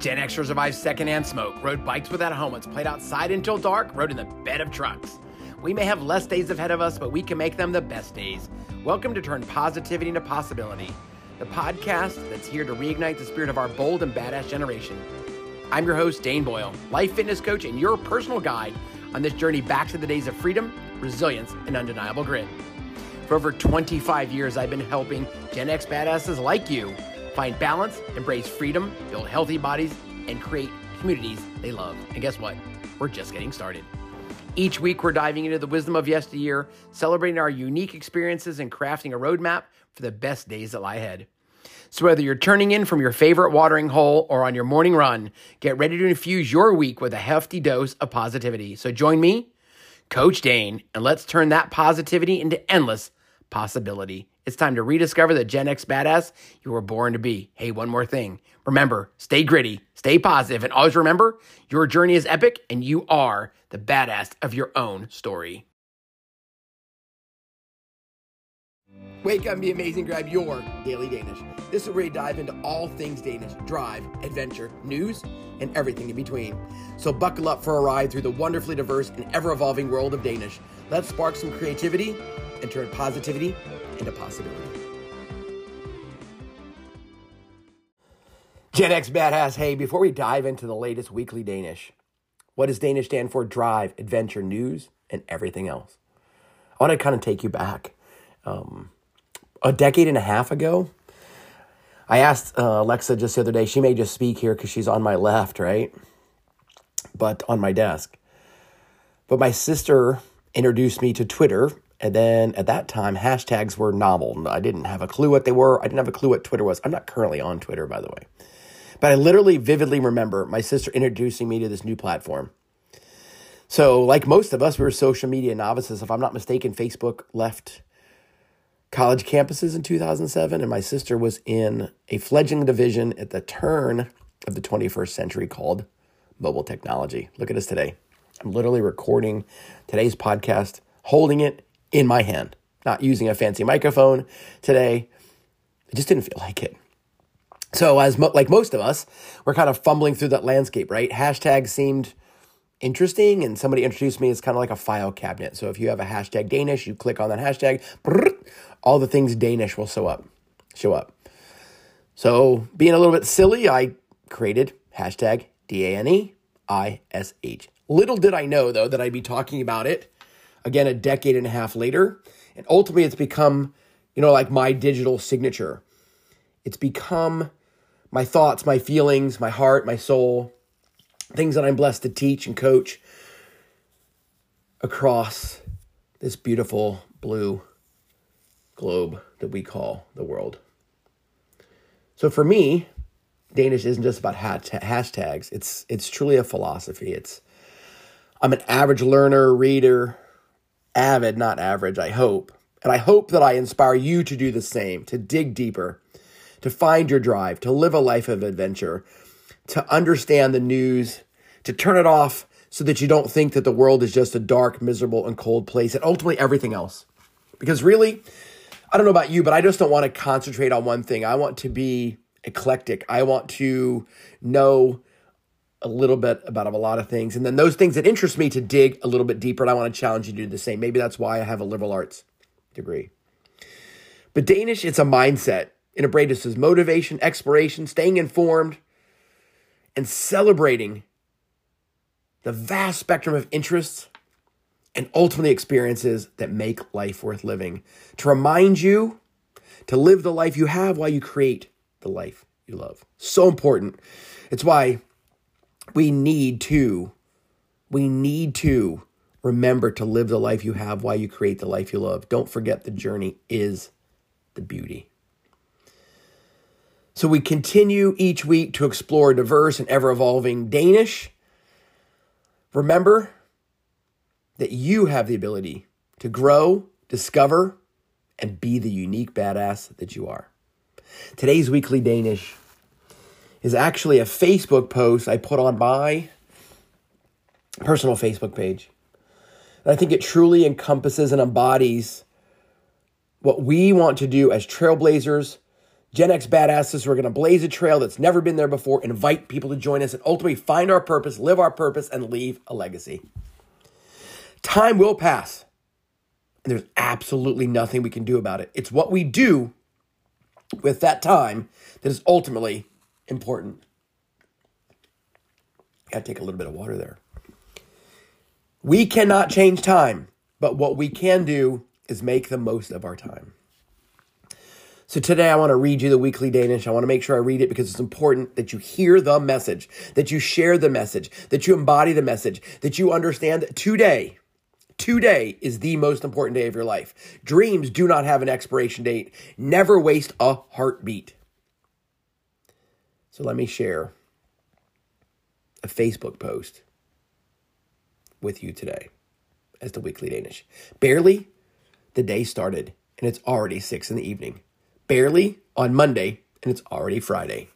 Gen Xers survived secondhand smoke, rode bikes without helmets, played outside until dark, rode in the bed of trucks. We may have less days ahead of us, but we can make them the best days. Welcome to Turn Positivity into Possibility, the podcast that's here to reignite the spirit of our bold and badass generation. I'm your host, Dane Boyle, life fitness coach and your personal guide on this journey back to the days of freedom, resilience, and undeniable grit. For over 25 years, I've been helping Gen X badasses like you find balance, embrace freedom, build healthy bodies, and create communities they love. And guess what? We're just getting started. Each week, we're diving into the wisdom of yesteryear, celebrating our unique experiences, and crafting a roadmap for the best days that lie ahead. So, whether you're turning in from your favorite watering hole or on your morning run, get ready to infuse your week with a hefty dose of positivity. So, join me, Coach Dane, and let's turn that positivity into endless possibility. It's time to rediscover the Gen X badass you were born to be. Hey, one more thing. Remember, stay gritty, stay positive, and always remember your journey is epic and you are the badass of your own story. Wake up and be amazing. Grab your Daily Danish. This is where we dive into all things Danish drive, adventure, news, and everything in between. So buckle up for a ride through the wonderfully diverse and ever evolving world of Danish. Let's spark some creativity and turn positivity into possibility. Gen X Badass, hey, before we dive into the latest weekly Danish, what does Danish stand for? Drive, adventure, news, and everything else. I want to kind of take you back. Um, a decade and a half ago, I asked uh, Alexa just the other day, she may just speak here because she's on my left, right? But on my desk. But my sister introduced me to Twitter. And then at that time, hashtags were novel. I didn't have a clue what they were. I didn't have a clue what Twitter was. I'm not currently on Twitter, by the way. But I literally vividly remember my sister introducing me to this new platform. So, like most of us, we were social media novices. If I'm not mistaken, Facebook left college campuses in 2007, and my sister was in a fledgling division at the turn of the 21st century called mobile technology. Look at us today. I'm literally recording today's podcast, holding it in my hand, not using a fancy microphone today. I just didn't feel like it. So, as mo- like most of us, we're kind of fumbling through that landscape, right? Hashtag seemed interesting, and somebody introduced me as kind of like a file cabinet. So, if you have a hashtag Danish, you click on that hashtag, brrr, all the things Danish will show up. Show up. So, being a little bit silly, I created hashtag D A N E I S H. Little did I know, though, that I'd be talking about it again a decade and a half later. And ultimately, it's become, you know, like my digital signature. It's become my thoughts, my feelings, my heart, my soul, things that I'm blessed to teach and coach across this beautiful blue globe that we call the world. So for me, Danish isn't just about hashtags. It's it's truly a philosophy. It's I'm an average learner, reader, avid, not average, I hope. And I hope that I inspire you to do the same, to dig deeper, to find your drive, to live a life of adventure, to understand the news, to turn it off so that you don't think that the world is just a dark, miserable, and cold place, and ultimately everything else. Because really, I don't know about you, but I just don't want to concentrate on one thing. I want to be eclectic. I want to know a little bit about a lot of things. And then those things that interest me to dig a little bit deeper. And I want to challenge you to do the same. Maybe that's why I have a liberal arts degree. But Danish, it's a mindset. In Abradis says motivation, exploration, staying informed, and celebrating the vast spectrum of interests and ultimately experiences that make life worth living. To remind you to live the life you have while you create the life you love. So important. It's why we need to, we need to remember to live the life you have while you create the life you love. Don't forget the journey is the beauty. So we continue each week to explore diverse and ever evolving Danish. Remember that you have the ability to grow, discover, and be the unique badass that you are. Today's weekly Danish is actually a Facebook post I put on my personal Facebook page. And I think it truly encompasses and embodies what we want to do as trailblazers, Gen X badasses who are going to blaze a trail that's never been there before, invite people to join us, and ultimately find our purpose, live our purpose, and leave a legacy. Time will pass, and there's absolutely nothing we can do about it. It's what we do with that time that is ultimately important. Gotta take a little bit of water there. We cannot change time, but what we can do is make the most of our time. So today I want to read you the weekly Danish. I want to make sure I read it because it's important that you hear the message, that you share the message, that you embody the message, that you understand that today, today is the most important day of your life. Dreams do not have an expiration date. Never waste a heartbeat. So let me share a Facebook post with you today as the weekly Danish. Barely the day started and it's already six in the evening barely on Monday, and it's already Friday.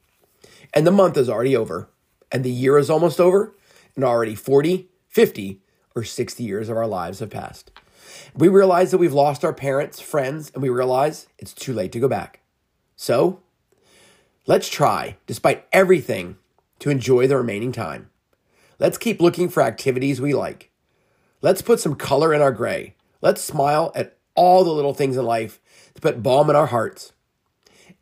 And the month is already over, and the year is almost over, and already 40, 50, or 60 years of our lives have passed. We realize that we've lost our parents, friends, and we realize it's too late to go back. So, let's try, despite everything, to enjoy the remaining time. Let's keep looking for activities we like. Let's put some color in our gray. Let's smile at all the little things in life to put balm in our hearts.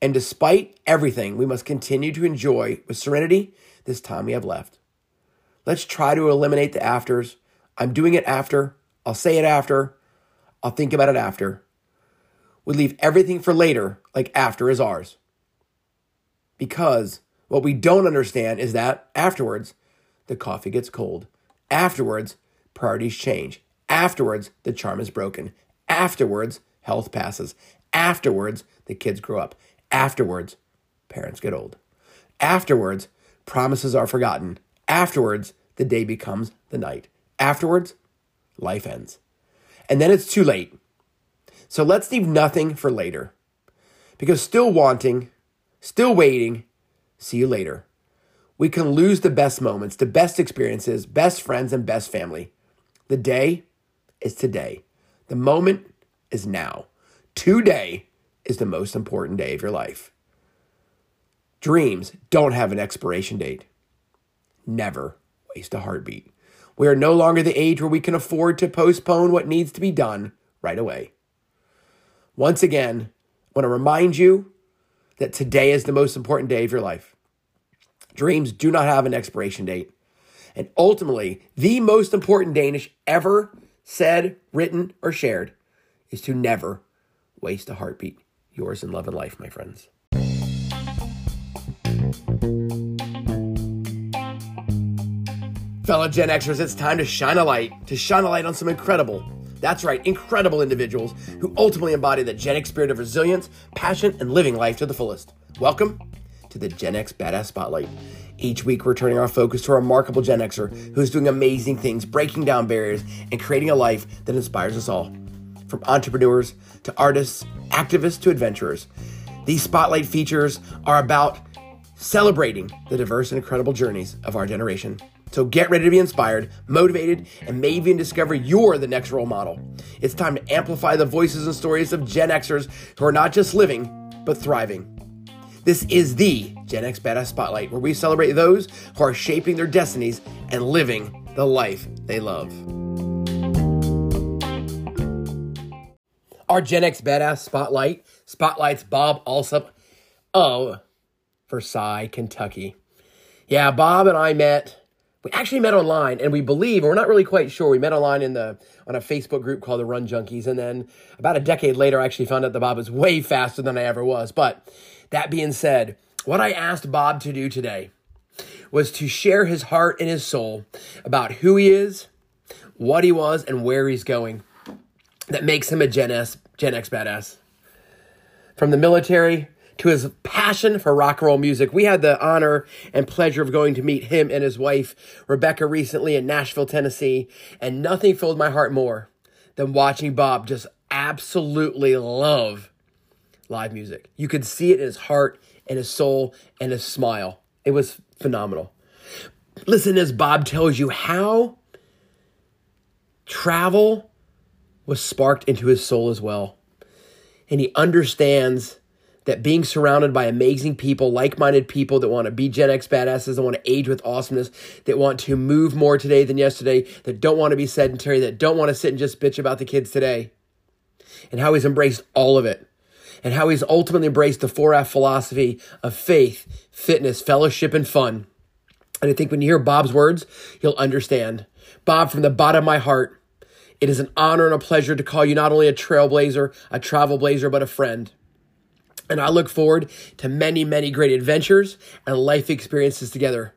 And despite everything, we must continue to enjoy with serenity this time we have left. Let's try to eliminate the afters. I'm doing it after. I'll say it after. I'll think about it after. We leave everything for later, like after is ours. Because what we don't understand is that afterwards, the coffee gets cold. Afterwards, priorities change. Afterwards, the charm is broken. Afterwards, health passes. Afterwards, the kids grow up. Afterwards, parents get old. Afterwards, promises are forgotten. Afterwards, the day becomes the night. Afterwards, life ends. And then it's too late. So let's leave nothing for later. Because still wanting, still waiting, see you later. We can lose the best moments, the best experiences, best friends, and best family. The day is today. The moment is now. Today is the most important day of your life. Dreams don't have an expiration date. Never waste a heartbeat. We are no longer the age where we can afford to postpone what needs to be done right away. Once again, I want to remind you that today is the most important day of your life. Dreams do not have an expiration date. And ultimately, the most important Danish ever said, written, or shared is to never waste a heartbeat yours in love and life, my friends. Fellow Gen Xers, it's time to shine a light, to shine a light on some incredible, that's right, incredible individuals who ultimately embody the Gen X spirit of resilience, passion, and living life to the fullest. Welcome to the Gen X Badass Spotlight. Each week, we're turning our focus to a remarkable Gen Xer who's doing amazing things, breaking down barriers, and creating a life that inspires us all. From entrepreneurs to artists, activists to adventurers. These spotlight features are about celebrating the diverse and incredible journeys of our generation. So get ready to be inspired, motivated, and maybe even discover you're the next role model. It's time to amplify the voices and stories of Gen Xers who are not just living, but thriving. This is the Gen X Badass Spotlight, where we celebrate those who are shaping their destinies and living the life they love. Our Gen X Badass Spotlight spotlights Bob Alsop of Versailles, Kentucky. Yeah, Bob and I met. We actually met online, and we believe, and we're not really quite sure. We met online in the on a Facebook group called the Run Junkies, and then about a decade later, I actually found out that Bob was way faster than I ever was. But that being said, what I asked Bob to do today was to share his heart and his soul about who he is, what he was, and where he's going that makes him a Gen S, Gen X badass. From the military to his passion for rock and roll music, we had the honor and pleasure of going to meet him and his wife, Rebecca, recently in Nashville, Tennessee, and nothing filled my heart more than watching Bob just absolutely love live music. You could see it in his heart and his soul and his smile. It was phenomenal. Listen as Bob tells you how travel was sparked into his soul as well. And he understands that being surrounded by amazing people, like minded people that want to be Gen X badasses, that want to age with awesomeness, that want to move more today than yesterday, that don't want to be sedentary, that don't want to sit and just bitch about the kids today, and how he's embraced all of it, and how he's ultimately embraced the 4F philosophy of faith, fitness, fellowship, and fun. And I think when you hear Bob's words, you'll understand. Bob, from the bottom of my heart, it is an honor and a pleasure to call you not only a trailblazer, a travel blazer, but a friend. And I look forward to many, many great adventures and life experiences together.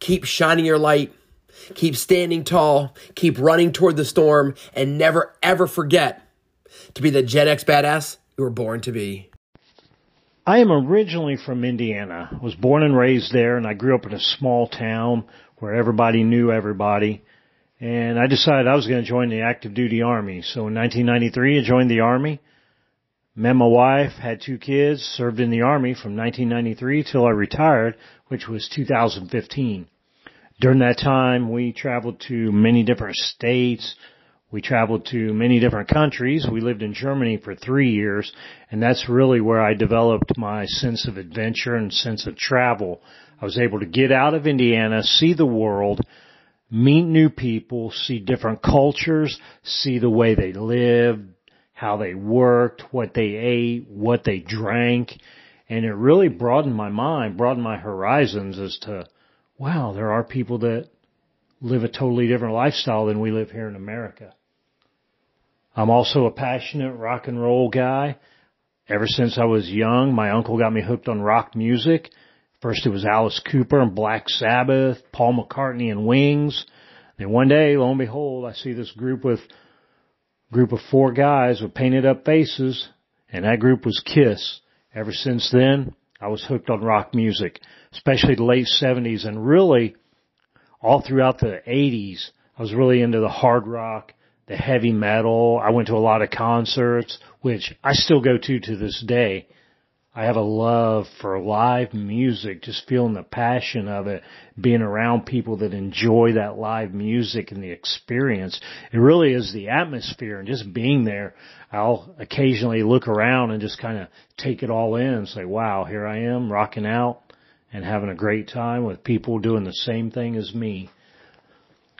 Keep shining your light. Keep standing tall. Keep running toward the storm. And never, ever forget to be the Gen X badass you were born to be. I am originally from Indiana. I was born and raised there, and I grew up in a small town where everybody knew everybody. And I decided I was going to join the active duty army. So in 1993, I joined the army. Met my wife, had two kids, served in the Army from 1993 till I retired, which was 2015. During that time, we traveled to many different states. We traveled to many different countries. We lived in Germany for three years, and that's really where I developed my sense of adventure and sense of travel. I was able to get out of Indiana, see the world, meet new people, see different cultures, see the way they live, how they worked, what they ate, what they drank. And it really broadened my mind, broadened my horizons as to, wow, there are people that live a totally different lifestyle than we live here in America. I'm also a passionate rock and roll guy. Ever since I was young, my uncle got me hooked on rock music. First it was Alice Cooper and Black Sabbath, Paul McCartney and Wings. Then one day, lo and behold, I see this group with group of four guys with painted up faces, and that group was Kiss. Ever since then, I was hooked on rock music, especially the late 70s and really all throughout the 80s. I was really into the hard rock, the heavy metal. I went to a lot of concerts, which I still go to to this day. I have a love for live music, just feeling the passion of it, being around people that enjoy that live music and the experience. It really is the atmosphere and just being there. I'll occasionally look around and just kind of take it all in and say, wow, here I am rocking out and having a great time with people doing the same thing as me.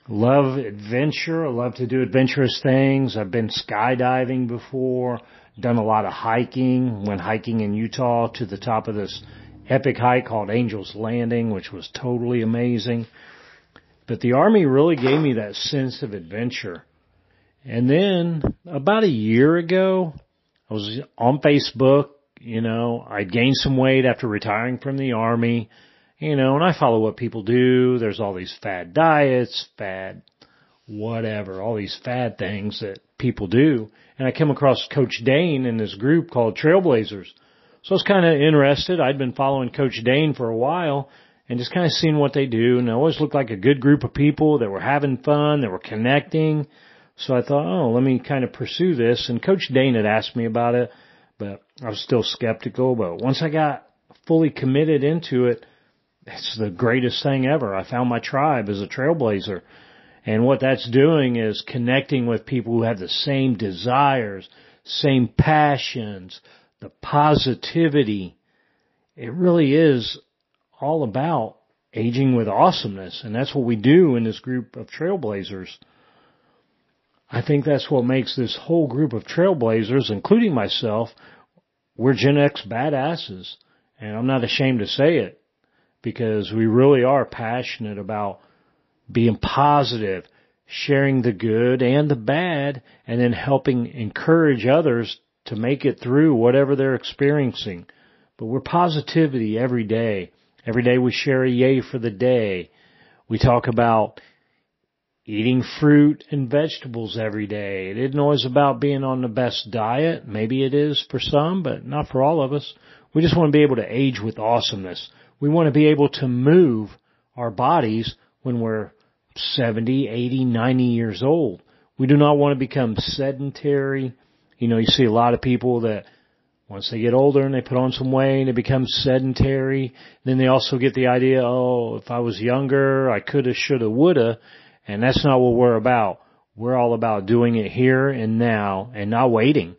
Love adventure. I love to do adventurous things. I've been skydiving before done a lot of hiking, went hiking in Utah to the top of this epic hike called Angel's Landing, which was totally amazing. But the Army really gave me that sense of adventure. And then about a year ago, I was on Facebook, you know, I'd gained some weight after retiring from the Army, you know, and I follow what people do. There's all these fad diets, fad whatever, all these fad things that people do. And I came across Coach Dane in this group called Trailblazers. So I was kind of interested. I'd been following Coach Dane for a while and just kind of seeing what they do. And it always looked like a good group of people that were having fun, that were connecting. So I thought, oh, let me kind of pursue this. And Coach Dane had asked me about it, but I was still skeptical. But once I got fully committed into it, it's the greatest thing ever. I found my tribe as a trailblazer. And what that's doing is connecting with people who have the same desires, same passions, the positivity. It really is all about aging with awesomeness. And that's what we do in this group of trailblazers. I think that's what makes this whole group of trailblazers, including myself, we're Gen X badasses. And I'm not ashamed to say it because we really are passionate about being positive, sharing the good and the bad, and then helping encourage others to make it through whatever they're experiencing. But we're positivity every day. Every day we share a yay for the day. We talk about eating fruit and vegetables every day. It isn't always about being on the best diet. Maybe it is for some, but not for all of us. We just want to be able to age with awesomeness. We want to be able to move our bodies when we're 70, 80, 90 years old. We do not want to become sedentary. You know, you see a lot of people that once they get older and they put on some weight, and they become sedentary. Then they also get the idea, oh, if I was younger, I coulda, shoulda, woulda. And that's not what we're about. We're all about doing it here and now and not waiting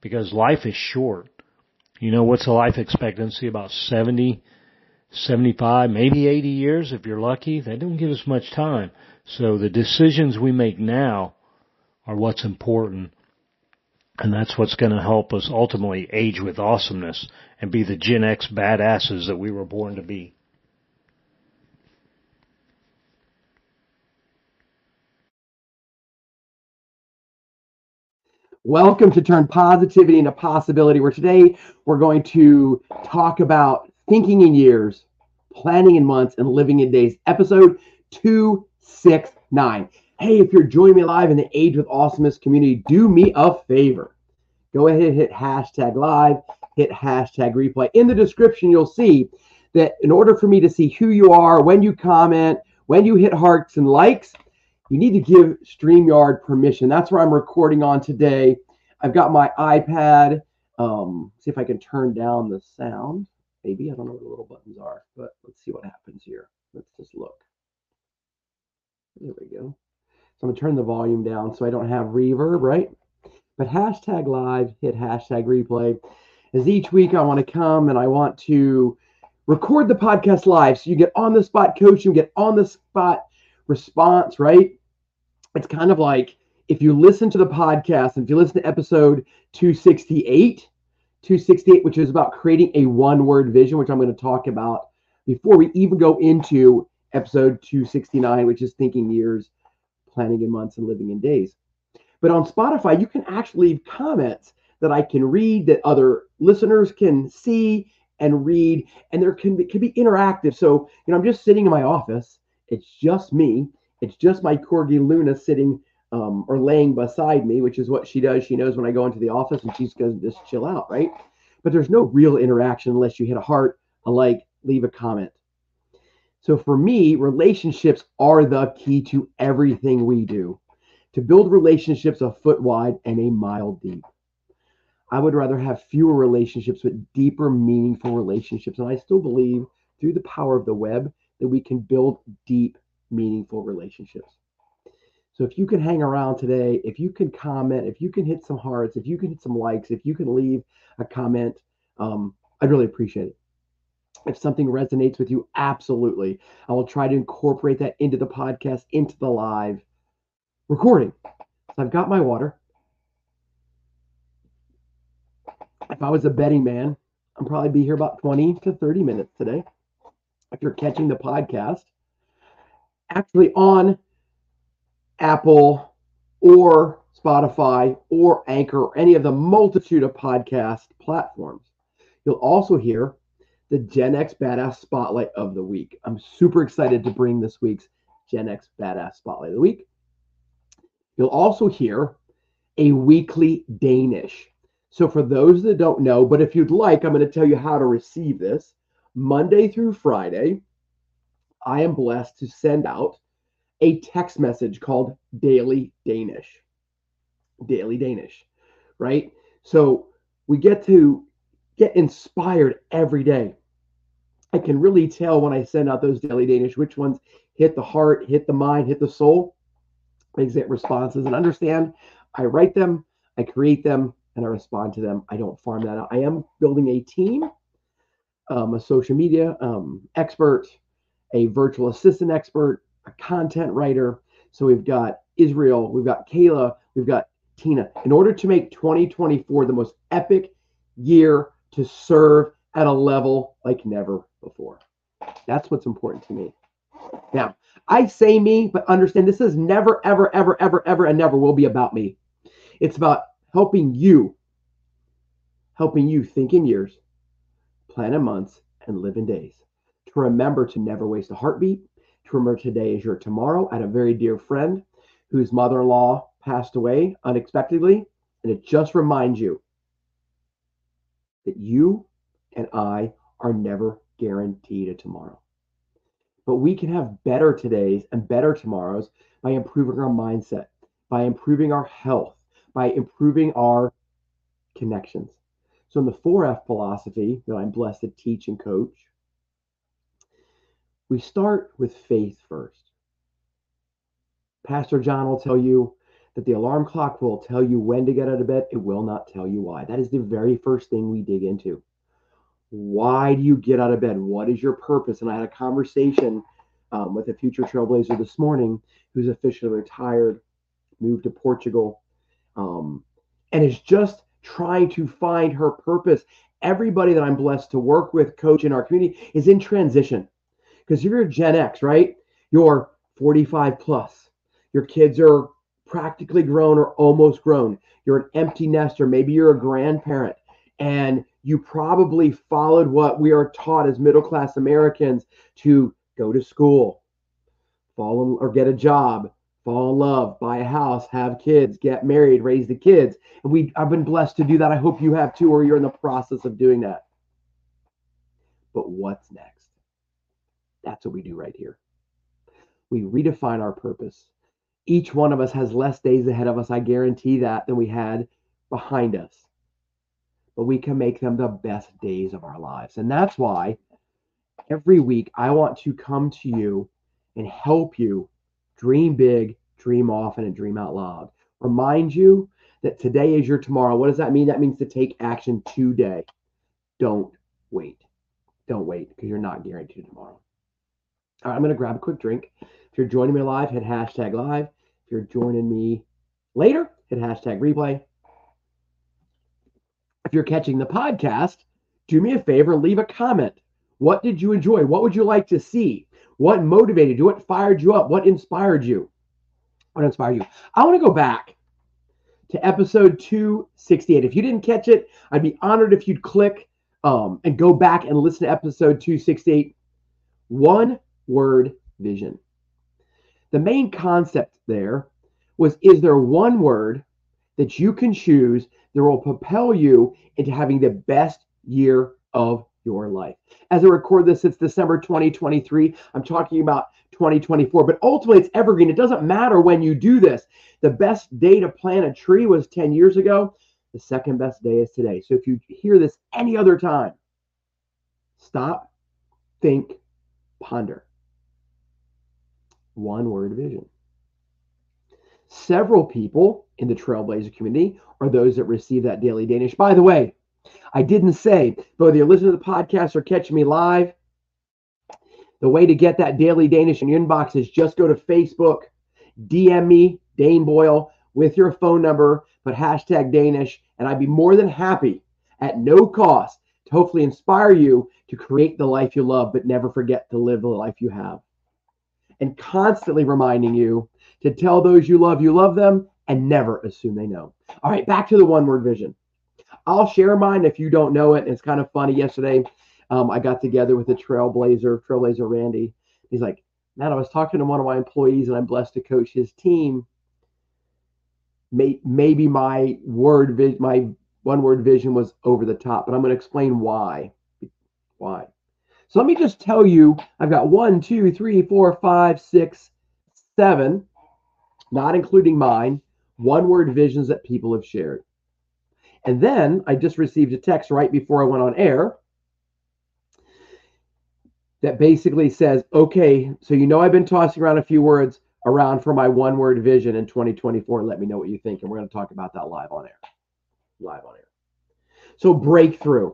because life is short. You know, what's the life expectancy? About 70, 75, maybe 80 years if you're lucky. They don't give us much time. So the decisions we make now are what's important. And that's what's going to help us ultimately age with awesomeness and be the Gen X badasses that we were born to be. Welcome to Turn Positivity into Possibility, where today we're going to talk about thinking in years, planning in months, and living in days. Episode 269. Hey, if you're joining me live in the Age with Awesomeness community, do me a favor. Go ahead and hit hashtag live, hit hashtag replay. In the description, you'll see that in order for me to see who you are, when you comment, when you hit hearts and likes, you need to give StreamYard permission. That's where I'm recording on today. I've got my iPad. Um, see if I can turn down the sound. Maybe I don't know what the little buttons are, but let's see what happens here. Let's just look. There we go. So I'm gonna turn the volume down so I don't have reverb, right? But hashtag live, hit hashtag replay. As each week I want to come and I want to record the podcast live so you get on the spot coaching, get on the spot response, right? It's kind of like if you listen to the podcast and if you listen to episode 268, 268, which is about creating a one word vision, which I'm going to talk about before we even go into episode 269, which is thinking years, planning in months, and living in days. But on Spotify, you can actually leave comments that I can read, that other listeners can see and read, and there can be, can be interactive. So, you know, I'm just sitting in my office it's just me. It's just my corgi Luna sitting um, or laying beside me, which is what she does. She knows when I go into the office and she's going to just chill out, right? But there's no real interaction unless you hit a heart, a like, leave a comment. So for me, relationships are the key to everything we do. To build relationships a foot wide and a mile deep. I would rather have fewer relationships, but deeper, meaningful relationships. And I still believe through the power of the web that we can build deep, meaningful relationships. So if you can hang around today, if you can comment, if you can hit some hearts, if you can hit some likes, if you can leave a comment, um, I'd really appreciate it. If something resonates with you, absolutely. I will try to incorporate that into the podcast, into the live recording. So I've got my water. If I was a betting man, I'd probably be here about 20 to 30 minutes today if you're catching the podcast, actually on Apple or Spotify or Anchor or any of the multitude of podcast platforms. You'll also hear the Gen X Badass Spotlight of the Week. I'm super excited to bring this week's Gen X Badass Spotlight of the Week. You'll also hear a weekly Danish. So, for those that don't know, but if you'd like, I'm going to tell you how to receive this. Monday through Friday, I am blessed to send out a text message called Daily Danish. Daily Danish, right? So we get to get inspired every day. I can really tell when I send out those Daily Danish which ones hit the heart, hit the mind, hit the soul, exit responses, and understand I write them, I create them, and I respond to them. I don't farm that out. I am building a team um, a social media um, expert, a virtual assistant expert, a content writer. So we've got Israel, we've got Kayla, we've got Tina. In order to make 2024 the most epic year to serve at a level like never before. That's what's important to me. Now, I say me, but understand this is never, ever, ever, ever, ever, and never will be about me. It's about helping you, helping you think in years, plan in months, and live in days. To remember to never waste a heartbeat, to today is your tomorrow. Had a very dear friend whose mother in law passed away unexpectedly, and it just reminds you that you and I are never guaranteed a tomorrow. But we can have better todays and better tomorrows by improving our mindset, by improving our health, by improving our connections. So in the 4F philosophy that I'm blessed to teach and coach, we start with faith first. Pastor John will tell you that the alarm clock will tell you when to get out of bed. It will not tell you why. That is the very first thing we dig into. Why do you get out of bed? What is your purpose? And I had a conversation um, with a future trailblazer this morning who's officially retired, moved to Portugal, um, and is just trying to find her purpose. Everybody that I'm blessed to work with, coach in our community, is in transition. Because if you're Gen X, right, you're 45 plus. Your kids are practically grown or almost grown. You're an empty nester. Maybe you're a grandparent and you probably followed what we are taught as middle class Americans to go to school, fall in, or get a job, fall in love, buy a house, have kids, get married, raise the kids. And we I've been blessed to do that. I hope you have too, or you're in the process of doing that. But what's next? That's what we do right here. We redefine our purpose. Each one of us has less days ahead of us, I guarantee that, than we had behind us. But we can make them the best days of our lives. And that's why every week I want to come to you and help you dream big, dream often, and dream out loud. Remind you that today is your tomorrow. What does that mean? That means to take action today. Don't wait. Don't wait because you're not guaranteed tomorrow. I'm going to grab a quick drink. If you're joining me live, hit hashtag live. If you're joining me later, hit hashtag replay. If you're catching the podcast, do me a favor leave a comment. What did you enjoy? What would you like to see? What motivated you? What fired you up? What inspired you? What inspired you? I want to go back to episode 268. If you didn't catch it, I'd be honored if you'd click um, and go back and listen to episode 268. One word vision. The main concept there was is there one word that you can choose that will propel you into having the best year of your life. As I record this, it's December 2023. I'm talking about 2024, but ultimately it's evergreen. It doesn't matter when you do this. The best day to plant a tree was 10 years ago. The second best day is today. So if you hear this any other time, stop, think, ponder. One word vision. Several people in the Trailblazer community are those that receive that daily Danish. By the way, I didn't say, whether you're listening to the podcast or catching me live, the way to get that daily Danish in your inbox is just go to Facebook, DM me, Dane Boyle, with your phone number, but hashtag Danish, and I'd be more than happy at no cost to hopefully inspire you to create the life you love, but never forget to live the life you have. And constantly reminding you to tell those you love you love them and never assume they know. All right, back to the one word vision. I'll share mine if you don't know it. It's kind of funny. Yesterday, um, I got together with a trailblazer, trailblazer Randy. He's like, man, I was talking to one of my employees and I'm blessed to coach his team. Maybe my word, my one word vision was over the top, but I'm going to explain why. Why? So let me just tell you, I've got one, two, three, four, five, six, seven, not including mine, one word visions that people have shared. And then I just received a text right before I went on air that basically says, okay, so you know I've been tossing around a few words around for my one word vision in 2024. Let me know what you think. And we're going to talk about that live on air. Live on air. So, breakthrough.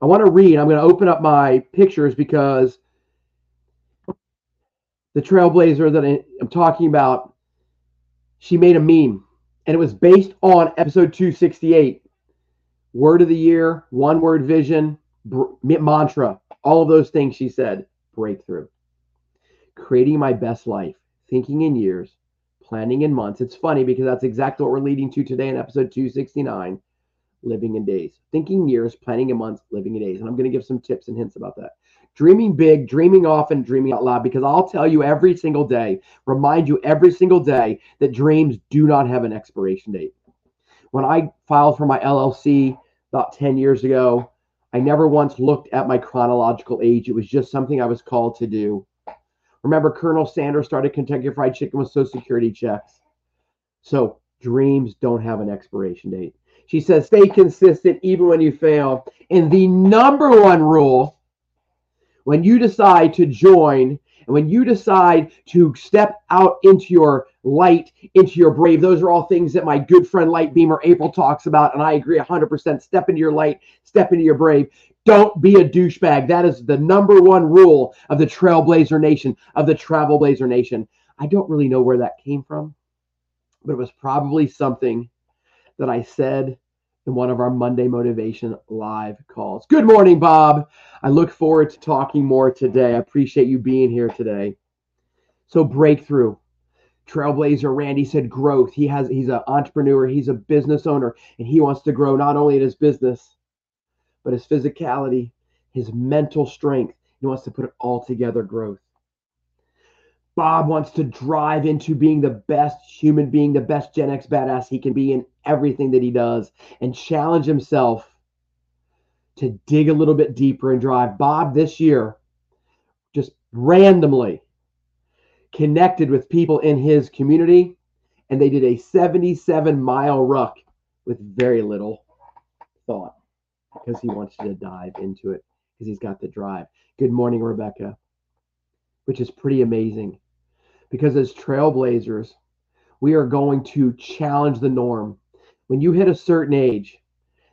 I want to read. I'm going to open up my pictures because the trailblazer that I'm talking about, she made a meme and it was based on episode 268 word of the year, one word vision, mantra, all of those things she said, breakthrough. Creating my best life, thinking in years, planning in months. It's funny because that's exactly what we're leading to today in episode 269 living in days. Thinking years, planning in months, living in days. And I'm going to give some tips and hints about that. Dreaming big, dreaming often, dreaming out loud, because I'll tell you every single day, remind you every single day that dreams do not have an expiration date. When I filed for my LLC about 10 years ago. I never once looked at my chronological age. It was just something I was called to do. Remember, Colonel Sanders started Kentucky Fried Chicken with Social Security checks. So dreams don't have an expiration date. She says, stay consistent even when you fail. And the number one rule when you decide to join and when you decide to step out into your light into your brave. Those are all things that my good friend Light Beamer April talks about. And I agree 100%. Step into your light, step into your brave. Don't be a douchebag. That is the number one rule of the Trailblazer Nation, of the Travel Blazer Nation. I don't really know where that came from, but it was probably something that I said in one of our Monday Motivation live calls. Good morning, Bob. I look forward to talking more today. I appreciate you being here today. So, breakthrough. Trailblazer Randy said growth. He has he's an entrepreneur, he's a business owner, and he wants to grow not only in his business, but his physicality, his mental strength. He wants to put it all together growth. Bob wants to drive into being the best human being, the best Gen X badass he can be in everything that he does and challenge himself to dig a little bit deeper and drive. Bob this year just randomly connected with people in his community and they did a 77 mile ruck with very little thought because he wants to dive into it because he's got the drive. Good morning, Rebecca, which is pretty amazing because as trailblazers, we are going to challenge the norm. When you hit a certain age,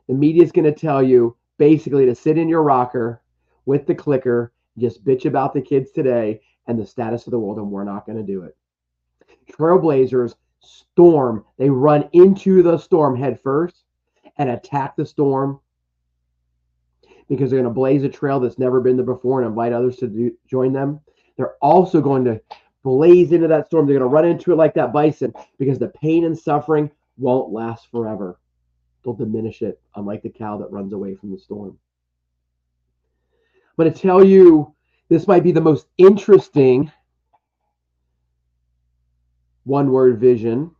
the media is going to tell you basically to sit in your rocker with the clicker, just bitch about the kids today and the status of the world, and we're not going to do it. Trailblazers storm, they run into the storm head first and attack the storm because they're going to blaze a trail that's never been there before and invite others to do, join them. They're also going to blaze into that storm. They're going to run into it like that bison because the pain and suffering won't last forever. They'll diminish it, unlike the cow that runs away from the storm. I'm going to tell you this might be the most interesting one word vision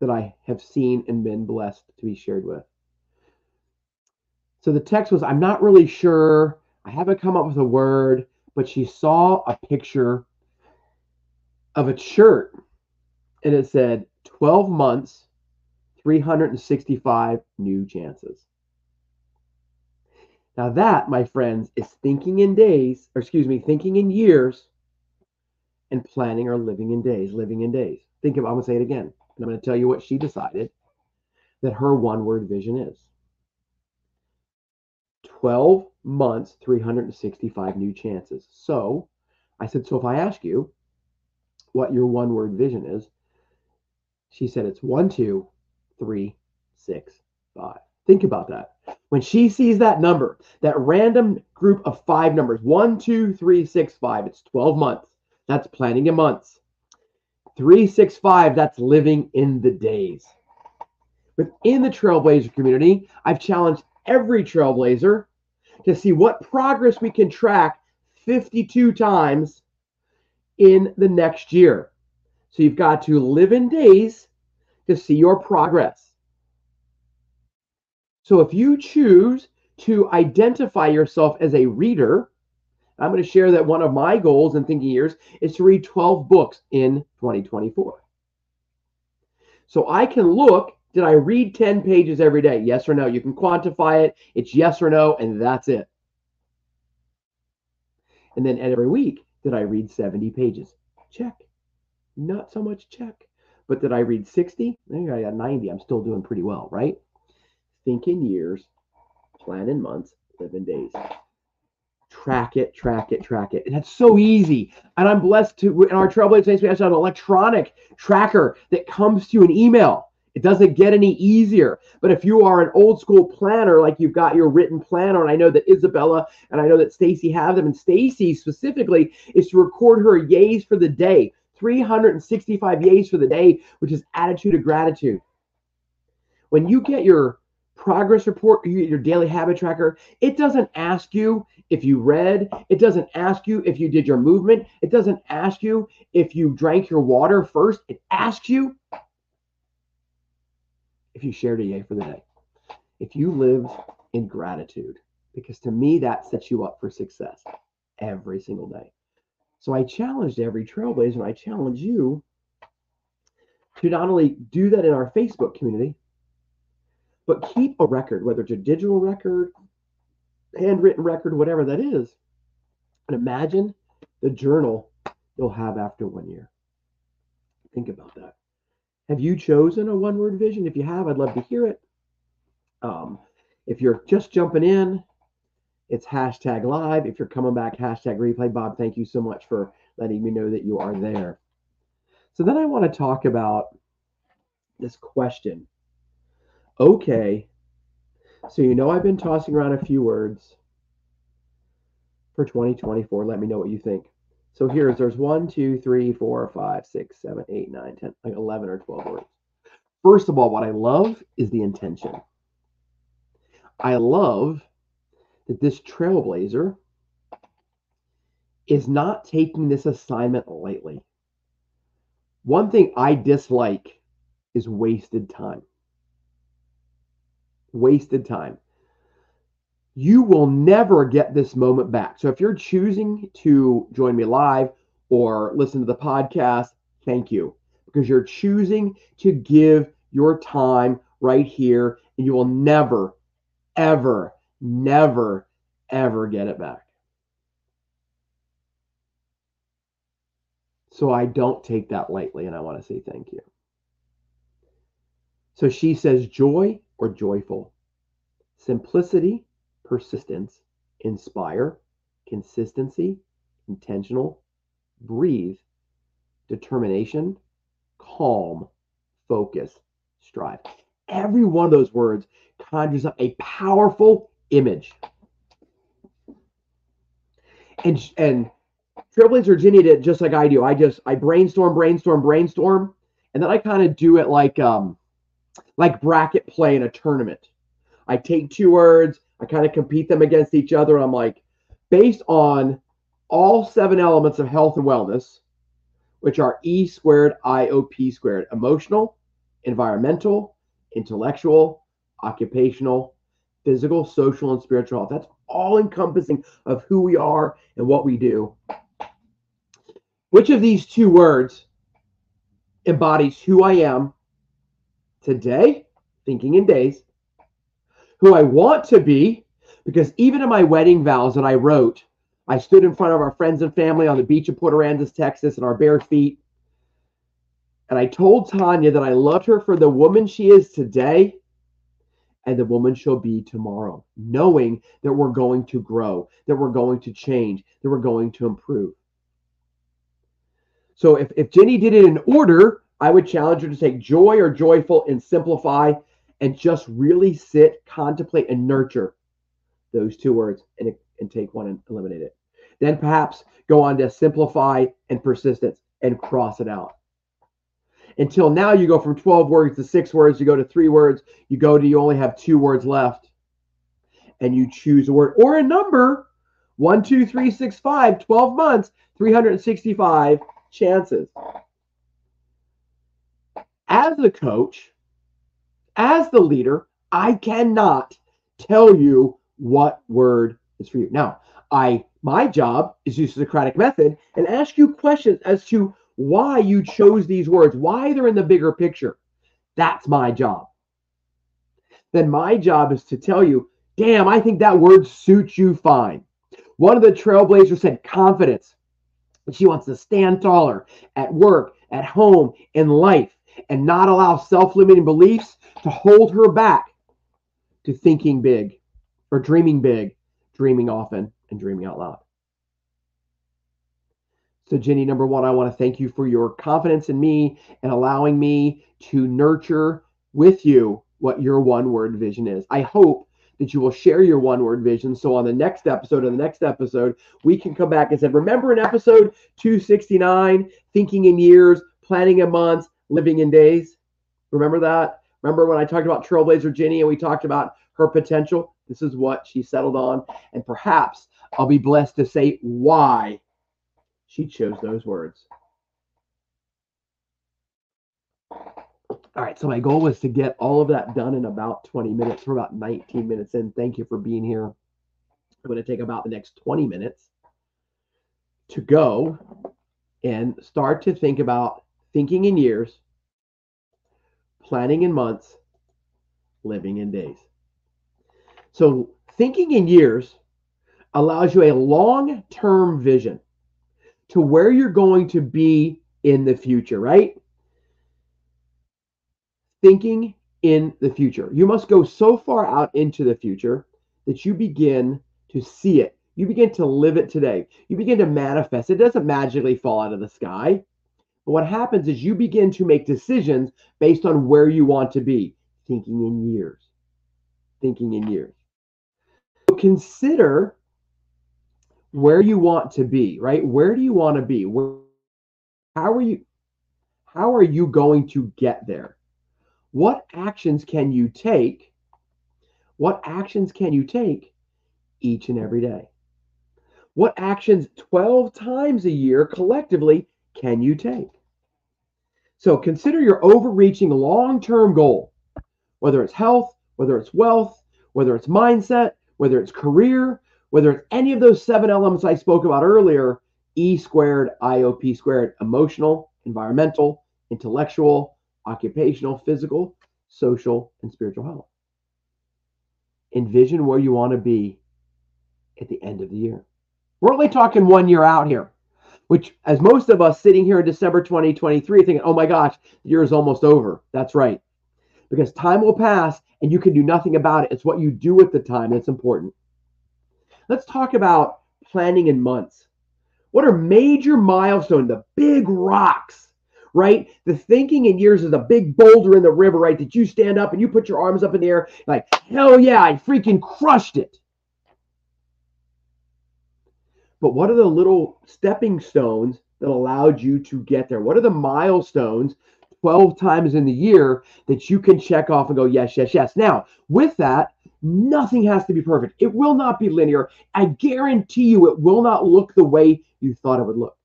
that I have seen and been blessed to be shared with. So the text was I'm not really sure. I haven't come up with a word, but she saw a picture of a shirt and it said 12 months, 365 new chances. Now, that, my friends, is thinking in days, or excuse me, thinking in years and planning or living in days, living in days. Think of, I'm going to say it again, and I'm going to tell you what she decided that her one word vision is 12 months, 365 new chances. So I said, so if I ask you, what your one word vision is. She said it's one, two, three, six, five. Think about that. When she sees that number, that random group of five numbers, one, two, three, six, five, it's 12 months. That's planning in months. Three, six, five, that's living in the days. Within the Trailblazer community, I've challenged every Trailblazer to see what progress we can track 52 times in the next year. So you've got to live in days to see your progress. So if you choose to identify yourself as a reader, I'm going to share that one of my goals in thinking years is to read 12 books in 2024. So I can look, did I read 10 pages every day? Yes or no? You can quantify it. It's yes or no, and that's it. And then every week, did I read 70 pages? Check. Not so much check. But did I read 60? I think I got 90. I'm still doing pretty well, right? Think in years, plan in months, live in days. Track it, track it, track it. And that's so easy. And I'm blessed to, in our Trailblazer we have an electronic tracker that comes to an email. It doesn't get any easier. But if you are an old school planner, like you've got your written planner, and I know that Isabella and I know that Stacy have them, and Stacy specifically is to record her yays for the day, 365 yays for the day, which is attitude of gratitude. When you get your progress report, your daily habit tracker, it doesn't ask you if you read, it doesn't ask you if you did your movement, it doesn't ask you if you drank your water first. It asks you if you shared a yay for the day. If you lived in gratitude, because to me, that sets you up for success every single day. So I challenged every trailblazer and I challenge you to not only do that in our Facebook community, but keep a record, whether it's a digital record, handwritten record, whatever that is. And imagine the journal you'll have after one year. Think about that. Have you chosen a one word vision? If you have, I'd love to hear it. Um, if you're just jumping in, it's hashtag live. If you're coming back, hashtag replay. Bob, thank you so much for letting me know that you are there. So then I want to talk about this question. Okay, so you know I've been tossing around a few words for 2024. Let me know what you think. So here's there's one, two, three, four, five, six, seven, eight, nine, ten, like 11 or 12 words. First of all, what I love is the intention. I love that this trailblazer is not taking this assignment lightly. One thing I dislike is wasted time. Wasted time. You will never get this moment back. So if you're choosing to join me live or listen to the podcast, thank you because you're choosing to give your time right here and you will never, ever, never, ever get it back. So I don't take that lightly, and I want to say thank you. So she says joy or joyful, simplicity, persistence, inspire, consistency, intentional, breathe, determination, calm, focus, strive. Every one of those words conjures up a powerful image. And, and Trailblazer Virginia did just like I do. I just I brainstorm, brainstorm, brainstorm, and then I kind of do it like um like bracket play in a tournament. I take two words, I kind of compete them against each other. I'm like, based on all seven elements of health and wellness, which are E squared, IOP squared emotional, environmental, intellectual, occupational, physical, social, and spiritual health. That's all encompassing of who we are and what we do. Which of these two words embodies who I am today, thinking in days, who I want to be, because even in my wedding vows that I wrote, I stood in front of our friends and family on the beach of Port Aransas, Texas, in our bare feet. And I told Tanya that I loved her for the woman she is today and the woman she'll be tomorrow, knowing that we're going to grow, that we're going to change, that we're going to improve. So if, if Jenny did it in order, I would challenge her to take joy or joyful and simplify and just really sit, contemplate, and nurture those two words and, and take one and eliminate it. Then perhaps go on to simplify and persistence and cross it out. Until now, you go from 12 words to six words, you go to three words, you go to you only have two words left, and you choose a word or a number one, two, three, six, five, 12 months, 365 chances. As a coach, as the leader, I cannot tell you what word is for you. Now, I my job is use the Socratic method and ask you questions as to why you chose these words, why they're in the bigger picture. That's my job. Then my job is to tell you, damn, I think that word suits you fine. One of the trailblazers said confidence. She wants to stand taller at work, at home, in life, and not allow self limiting beliefs to hold her back to thinking big or dreaming big, dreaming often, and dreaming out loud. So, Jenny, number one, I want to thank you for your confidence in me and allowing me to nurture with you what your one word vision is. I hope that you will share your one word vision. So on the next episode, on the next episode, we can come back and say, remember in episode 269, thinking in years, planning in months, living in days? Remember that? Remember when I talked about Trailblazer Jenny and we talked about her potential? This is what she settled on. And perhaps I'll be blessed to say why she chose those words. All right, so my goal was to get all of that done in about 20 minutes. We're about 19 minutes in. Thank you for being here. I'm going to take about the next 20 minutes to go and start to think about thinking in years, planning in months, living in days. So, thinking in years allows you a long term vision to where you're going to be in the future, right? thinking in the future. You must go so far out into the future that you begin to see it. You begin to live it today. You begin to manifest. It doesn't magically fall out of the sky. But what happens is you begin to make decisions based on where you want to be, thinking in years. Thinking in years. So consider where you want to be, right? Where do you want to be? Where, how are you how are you going to get there? What actions can you take? What actions can you take each and every day? What actions 12 times a year collectively can you take? So consider your overreaching long term goal, whether it's health, whether it's wealth, whether it's mindset, whether it's career, whether it's any of those seven elements I spoke about earlier E squared, IOP squared, emotional, environmental, intellectual, occupational, physical, social, and spiritual health. Envision where you want to be at the end of the year. We're only talking one year out here, which, as most of us sitting here in December 2023 thinking, oh my gosh, the year is almost over. That's right. Because time will pass and you can do nothing about it. It's what you do with the time that's important. Let's talk about planning in months. What are major milestones, the big rocks, right? The thinking in years is a big boulder in the river, right? That you stand up and you put your arms up in the air, like, hell yeah, I freaking crushed it. But what are the little stepping stones that allowed you to get there? What are the milestones 12 times in the year that you can check off and go, yes, yes, yes. Now, with that, nothing has to be perfect. It will not be linear. I guarantee you it will not look the way you thought it would look.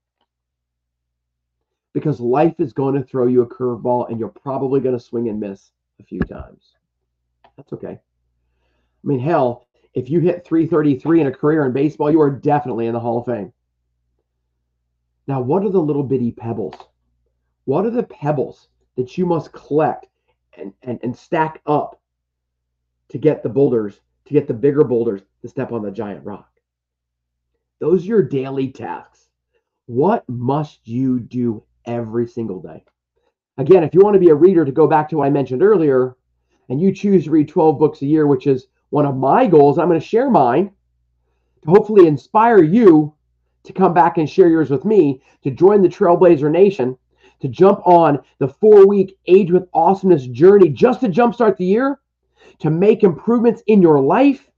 Because life is going to throw you a curveball and you're probably going to swing and miss a few times. That's okay. I mean, hell, if you hit 333 in a career in baseball, you are definitely in the Hall of Fame. Now, what are the little bitty pebbles? What are the pebbles that you must collect and, and, and stack up to get the boulders, to get the bigger boulders to step on the giant rock? Those are your daily tasks. What must you do every single day? Again, if you want to be a reader, to go back to what I mentioned earlier, and you choose to read 12 books a year, which is one of my goals, I'm going to share mine to hopefully inspire you to come back and share yours with me, to join the Trailblazer Nation, to jump on the four week Age with Awesomeness journey just to jumpstart the year, to make improvements in your life,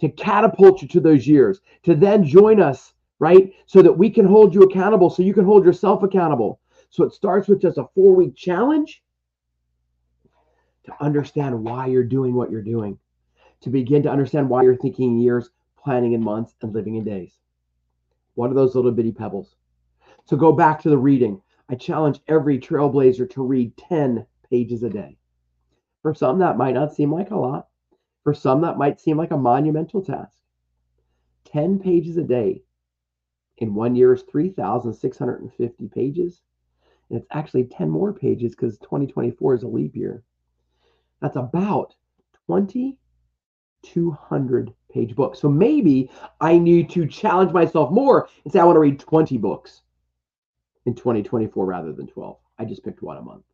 to catapult you to those years, to then join us, right? So that we can hold you accountable, so you can hold yourself accountable. So it starts with just a four week challenge to understand why you're doing what you're doing, to begin to understand why you're thinking in years, planning in months, and living in days. What are those little bitty pebbles? So go back to the reading. I challenge every trailblazer to read 10 pages a day. For some, that might not seem like a lot. For some, that might seem like a monumental task. 10 pages a day in one year is 3,650 pages. And it's actually 10 more pages because 2024 is a leap year. That's about 2,200 page books. So maybe I need to challenge myself more and say I want to read 20 books in 2024 rather than 12. I just picked one a month.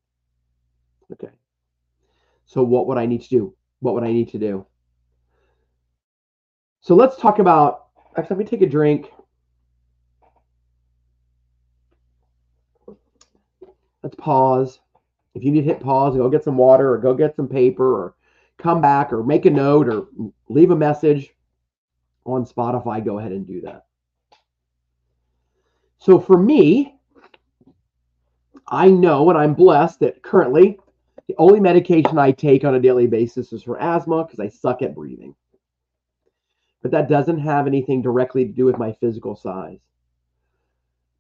Okay. So what would I need to do? What would I need to do? So let's talk about actually let me take a drink. Let's pause. If you need to hit pause, go get some water or go get some paper or come back or make a note or leave a message on Spotify, go ahead and do that. So for me, I know and I'm blessed that currently the only medication I take on a daily basis is for asthma because I suck at breathing. But that doesn't have anything directly to do with my physical size.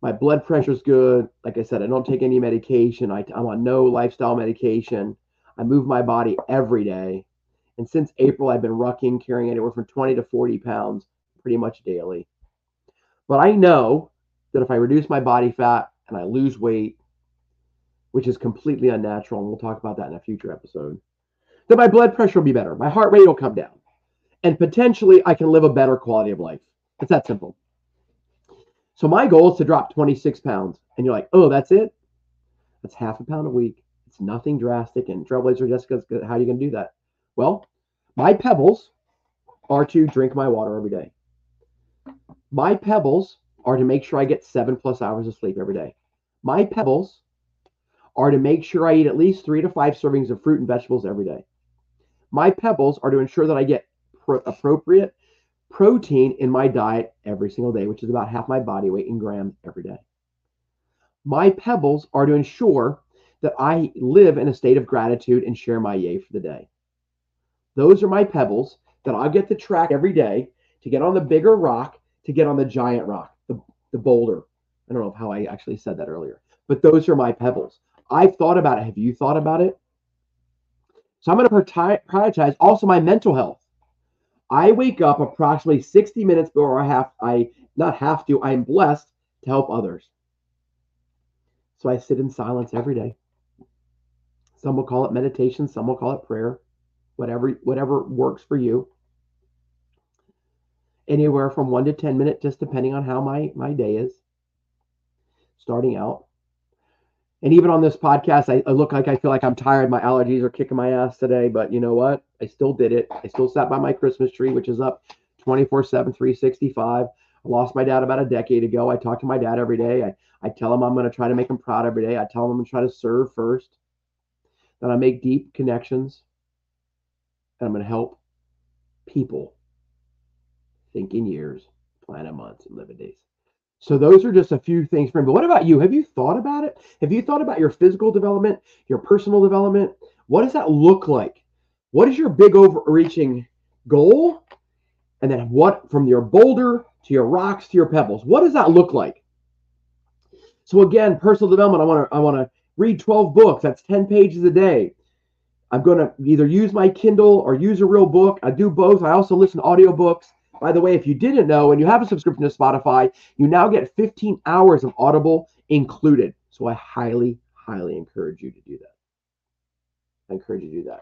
My blood pressure is good. Like I said, I don't take any medication. I, I'm on no lifestyle medication. I move my body every day. And since April, I've been rucking, carrying anywhere from 20 to 40 pounds pretty much daily. But I know that if I reduce my body fat and I lose weight, which is completely unnatural, and we'll talk about that in a future episode, then my blood pressure will be better. My heart rate will come down. And potentially I can live a better quality of life. It's that simple. So my goal is to drop 26 pounds. And you're like, oh, that's it? That's half a pound a week. It's nothing drastic. And Trailblazer Jessica, how are you going to do that? Well, my pebbles are to drink my water every day. My pebbles are to make sure I get seven plus hours of sleep every day. My pebbles are to make sure I eat at least three to five servings of fruit and vegetables every day. My pebbles are to ensure that I get pro- appropriate protein in my diet every single day, which is about half my body weight in grams every day. My pebbles are to ensure that I live in a state of gratitude and share my yay for the day. Those are my pebbles that I get to track every day to get on the bigger rock, to get on the giant rock, the, the boulder. I don't know how I actually said that earlier, but those are my pebbles. I've thought about it. Have you thought about it? So I'm going to prioritize also my mental health. I wake up approximately 60 minutes before I have I not have to, I am blessed to help others. So I sit in silence every day. Some will call it meditation, some will call it prayer, whatever whatever works for you. Anywhere from 1 to 10 minutes just depending on how my my day is starting out. And even on this podcast, I, I, look like I feel like I'm tired. My allergies are kicking my ass today, but you know what? I still did it. I still sat by my Christmas tree, which is up 24 7, 365. I lost my dad about a decade ago. I talk to my dad every day. I, I tell him I'm going to try to make him proud every day. I tell him I'm going to try to serve first. Then I make deep connections. And I'm going to help people think in years, plan in months, and live in days. So those are just a few things for me. But what about you? Have you thought about it? Have you thought about your physical development, your personal development? What does that look like? What is your big overreaching goal? And then what from your boulder to your rocks to your pebbles? What does that look like? So again, personal development, I want to I want to read 12 books. That's 10 pages a day. I'm going to either use my Kindle or use a real book. I do both. I also listen to audiobooks. By the way, if you didn't know and you have a subscription to Spotify, you now get 15 hours of Audible included. So I highly, highly encourage you to do that. I encourage you to do that.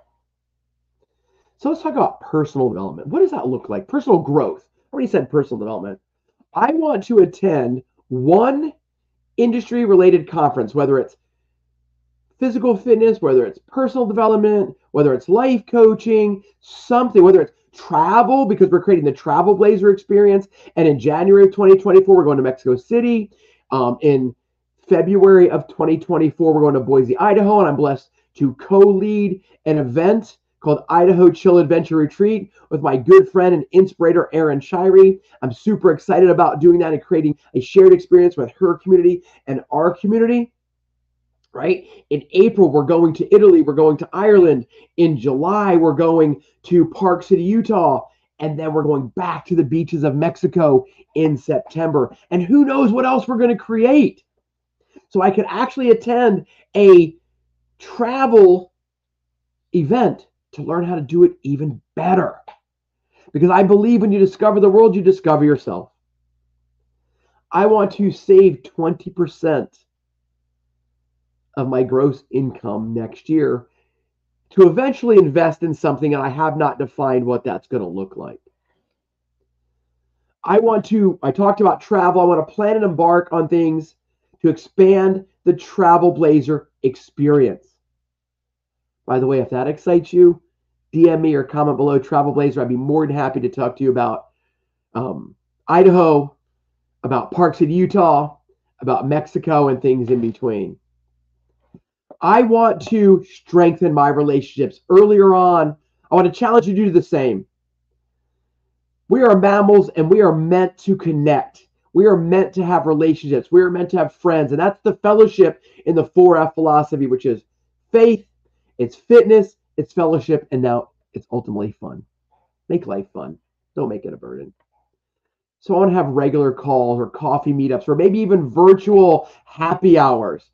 So let's talk about personal development. What does that look like? Personal growth. I already said personal development. I want to attend one industry related conference, whether it's physical fitness, whether it's personal development, whether it's life coaching, something, whether it's travel because we're creating the Travel Blazer experience. And in January of 2024, we're going to Mexico City. Um, in February of 2024, we're going to Boise, Idaho, and I'm blessed to co-lead an event called Idaho Chill Adventure Retreat with my good friend and inspirator Aaron Shirey. I'm super excited about doing that and creating a shared experience with her community and our community right? In April, we're going to Italy, we're going to Ireland. In July, we're going to Park City, Utah. And then we're going back to the beaches of Mexico in September. And who knows what else we're going to create. So I could actually attend a travel event to learn how to do it even better. Because I believe when you discover the world, you discover yourself. I want to save 20% of my gross income next year to eventually invest in something and I have not defined what that's going to look like. I want to, I talked about travel. I want to plan and embark on things to expand the Travel Blazer experience. By the way, if that excites you, DM me or comment below Travel Blazer. I'd be more than happy to talk to you about um, Idaho, about parks in Utah, about Mexico, and things in between. I want to strengthen my relationships earlier on. I want to challenge you to do the same. We are mammals and we are meant to connect. We are meant to have relationships. We are meant to have friends. And that's the fellowship in the 4F philosophy, which is faith, it's fitness, it's fellowship, and now it's ultimately fun. Make life fun. Don't make it a burden. So I want to have regular calls or coffee meetups or maybe even virtual happy hours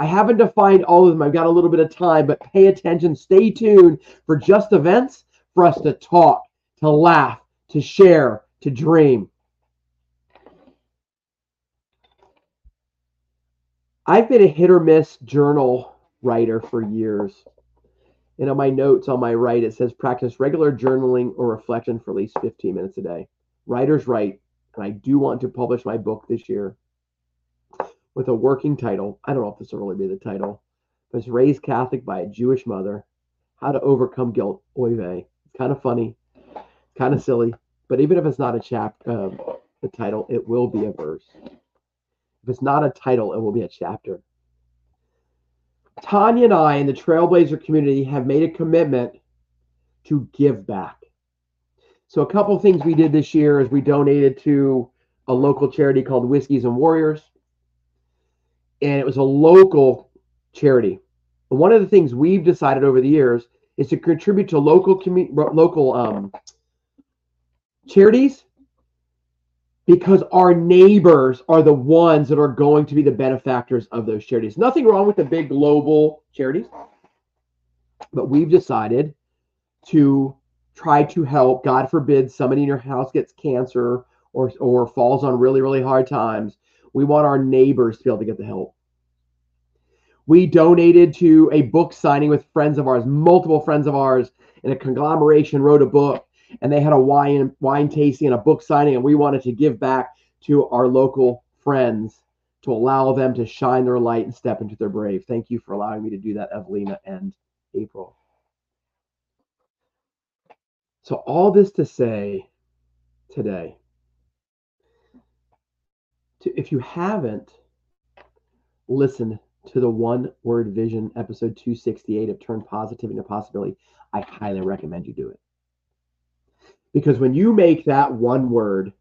I haven't defined all of them. I've got a little bit of time, but pay attention. Stay tuned for just events for us to talk, to laugh, to share, to dream. I've been a hit or miss journal writer for years. And on my notes on my right, it says practice regular journaling or reflection for at least 15 minutes a day. Writer's write, And I do want to publish my book this year with a working title. I don't know if this will really be the title, was raised Catholic by a Jewish mother. How to overcome guilt. Oy vey. It's kind of funny, kind of silly. But even if it's not a chapter, um, the title, it will be a verse. If it's not a title, it will be a chapter. Tanya and I in the Trailblazer community have made a commitment to give back. So, a couple things we did this year is we donated to a local charity called Whiskeys and Warriors, and it was a local charity. And one of the things we've decided over the years is to contribute to local community, local um, charities because our neighbors are the ones that are going to be the benefactors of those charities. Nothing wrong with the big global charities, but we've decided to try to help. God forbid somebody in your house gets cancer or or falls on really really hard times. We want our neighbors to be able to get the help. We donated to a book signing with friends of ours, multiple friends of ours, and a conglomeration wrote a book and they had a wine wine tasting and a book signing, and we wanted to give back to our local friends to allow them to shine their light and step into their brave. Thank you for allowing me to do that, Evelina and April. So all this to say today, to, if you haven't listened to the one word vision episode 268 of turn positivity into possibility, I highly recommend you do it. Because when you make that one word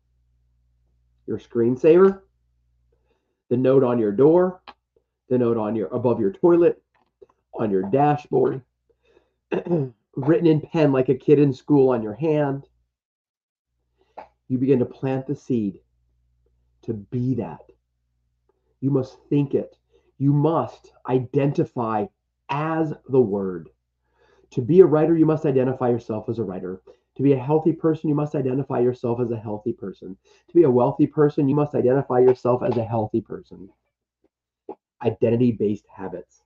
your screensaver, the note on your door, the note on your above your toilet, on your dashboard, written in pen like a kid in school on your hand, you begin to plant the seed to be that. You must think it. You must identify as the word. To be a writer, you must identify yourself as a writer. To be a healthy person, you must identify yourself as a healthy person. To be a wealthy person, you must identify yourself as a healthy person. Identity based habits.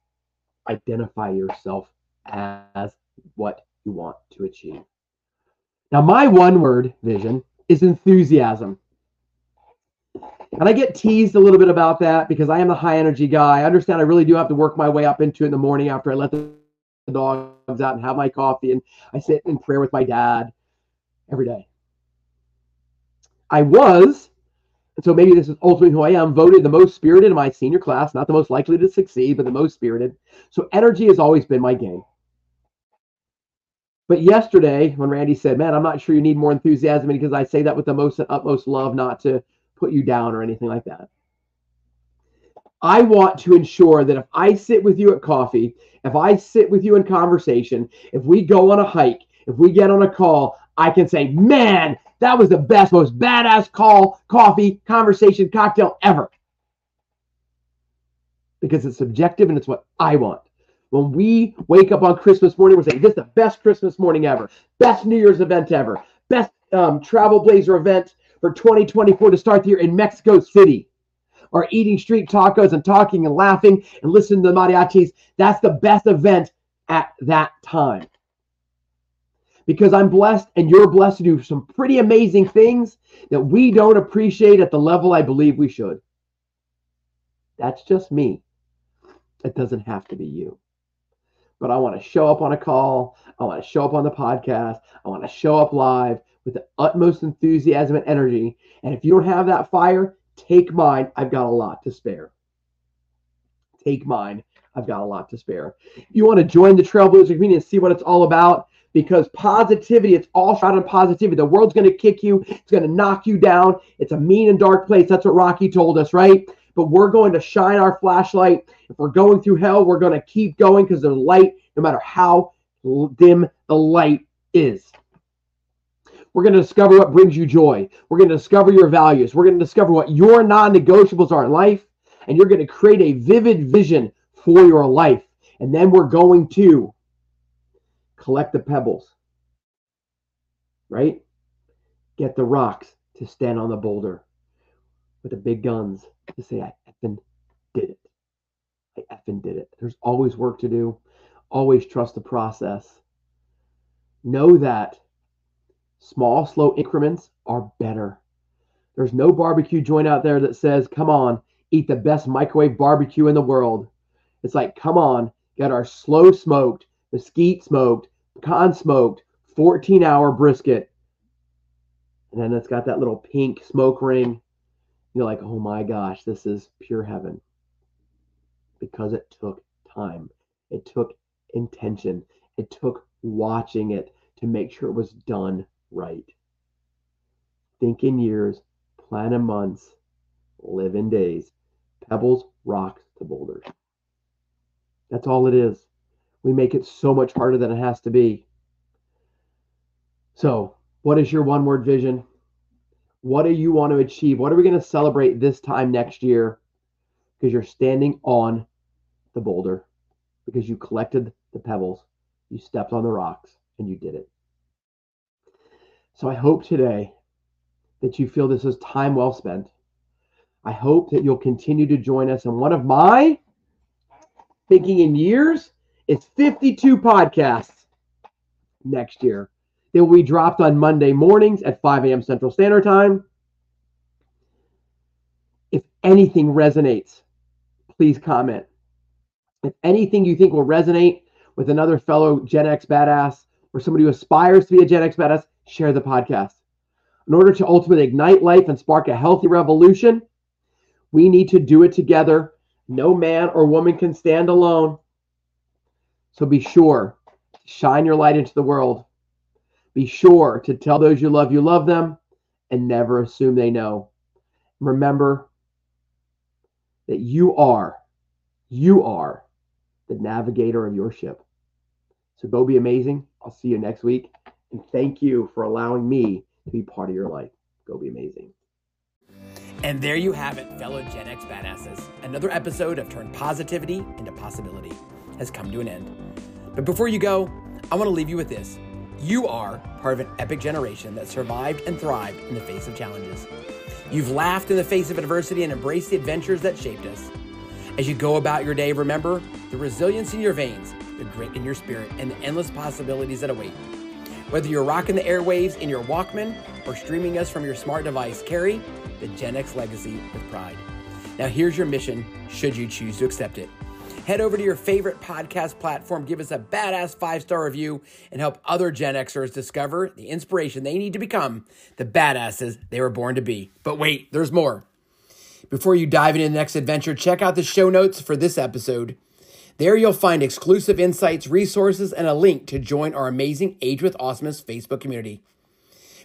Identify yourself as what you want to achieve. Now, my one word vision is enthusiasm. And I get teased a little bit about that because I am the high energy guy. I understand I really do have to work my way up into it in the morning after I let the dogs out and have my coffee and I sit in prayer with my dad every day. I was, so maybe this is ultimately who I am, voted the most spirited in my senior class, not the most likely to succeed, but the most spirited. So energy has always been my game. But yesterday, when Randy said, Man, I'm not sure you need more enthusiasm because I say that with the most and utmost love, not to put you down or anything like that. I want to ensure that if I sit with you at coffee, if I sit with you in conversation, if we go on a hike, if we get on a call, I can say, man, that was the best, most badass call, coffee, conversation, cocktail ever. Because it's subjective and it's what I want. When we wake up on Christmas morning, we're saying, this is the best Christmas morning ever, best New Year's event ever, best um, Travel Blazer event for 2024 to start the year in Mexico City. Or eating street tacos and talking and laughing and listening to the mariachis. That's the best event at that time because I'm blessed and you're blessed to do some pretty amazing things that we don't appreciate at the level I believe we should. That's just me. It doesn't have to be you. But I want to show up on a call. I want to show up on the podcast. I want to show up live with the utmost enthusiasm and energy. And if you don't have that fire, take mine. I've got a lot to spare. Take mine. I've got a lot to spare. You want to join the Trailblazer community and see what it's all about? because positivity, it's all shot on positivity. The world's going to kick you, it's going to knock you down. It's a mean and dark place. That's what Rocky told us, right? But we're going to shine our flashlight. If we're going through hell, we're going to keep going because there's light no matter how dim the light is. We're going to discover what brings you joy. We're going to discover your values. We're going to discover what your non negotiables are in life. And you're going to create a vivid vision for your life. And then we're going to collect the pebbles, right? Get the rocks to stand on the boulder with the big guns to say, I effing did it. I effing did it. There's always work to do. Always trust the process. Know that small, slow increments are better. There's no barbecue joint out there that says, come on, eat the best microwave barbecue in the world. It's like, come on, got our slow smoked, mesquite smoked, pecan smoked, 14 hour brisket. And then it's got that little pink smoke ring. You're like, oh my gosh, this is pure heaven. Because it took time, it took intention, it took watching it to make sure it was done right. Think in years, plan in months, live in days. Pebbles, rocks to boulders. That's all it is. We make it so much harder than it has to be. So, what is your one word vision? What do you want to achieve? What are we going to celebrate this time next year? Because you're standing on the boulder, because you collected the pebbles, you stepped on the rocks, and you did it. So, I hope today that you feel this is time well spent. I hope that you'll continue to join us. And one of my thinking in years is 52 podcasts next year. They will be dropped on Monday mornings at 5 a.m. Central Standard Time. If anything resonates, please comment. If anything you think will resonate with another fellow Gen X badass or somebody who aspires to be a Gen X badass, share the podcast. In order to ultimately ignite life and spark a healthy revolution, we need to do it together. No man or woman can stand alone. So be sure to shine your light into the world be sure to tell those you love you love them and never assume they know. Remember that you are, you are the navigator of your ship. So go be amazing. I'll see you next week. And thank you for allowing me to be part of your life. Go be amazing. And there you have it, fellow Gen X badasses. Another episode of Turn Positivity into Possibility has come to an end. But before you go, I want to leave you with this. You are part of an epic generation that survived and thrived in the face of challenges. You've laughed in the face of adversity and embraced the adventures that shaped us. As you go about your day, remember the resilience in your veins, the grit in your spirit, and the endless possibilities that await. Whether you're rocking the airwaves in your Walkman or streaming us from your smart device, carry the Gen X legacy with pride. Now, here's your mission, should you choose to accept it. Head over to your favorite podcast platform, give us a badass five star review, and help other Gen Xers discover the inspiration they need to become the badasses they were born to be. But wait, there's more. Before you dive into the next adventure, check out the show notes for this episode. There you'll find exclusive insights, resources, and a link to join our amazing Age with Awesomeness Facebook community.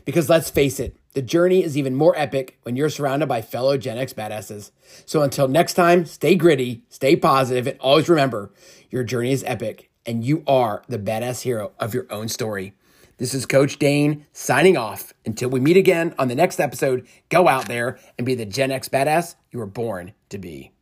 Because let's face it, the journey is even more epic when you're surrounded by fellow Gen X badasses. So until next time, stay gritty, stay positive, and always remember your journey is epic and you are the badass hero of your own story. This is Coach Dane signing off. Until we meet again on the next episode, go out there and be the Gen X badass you were born to be.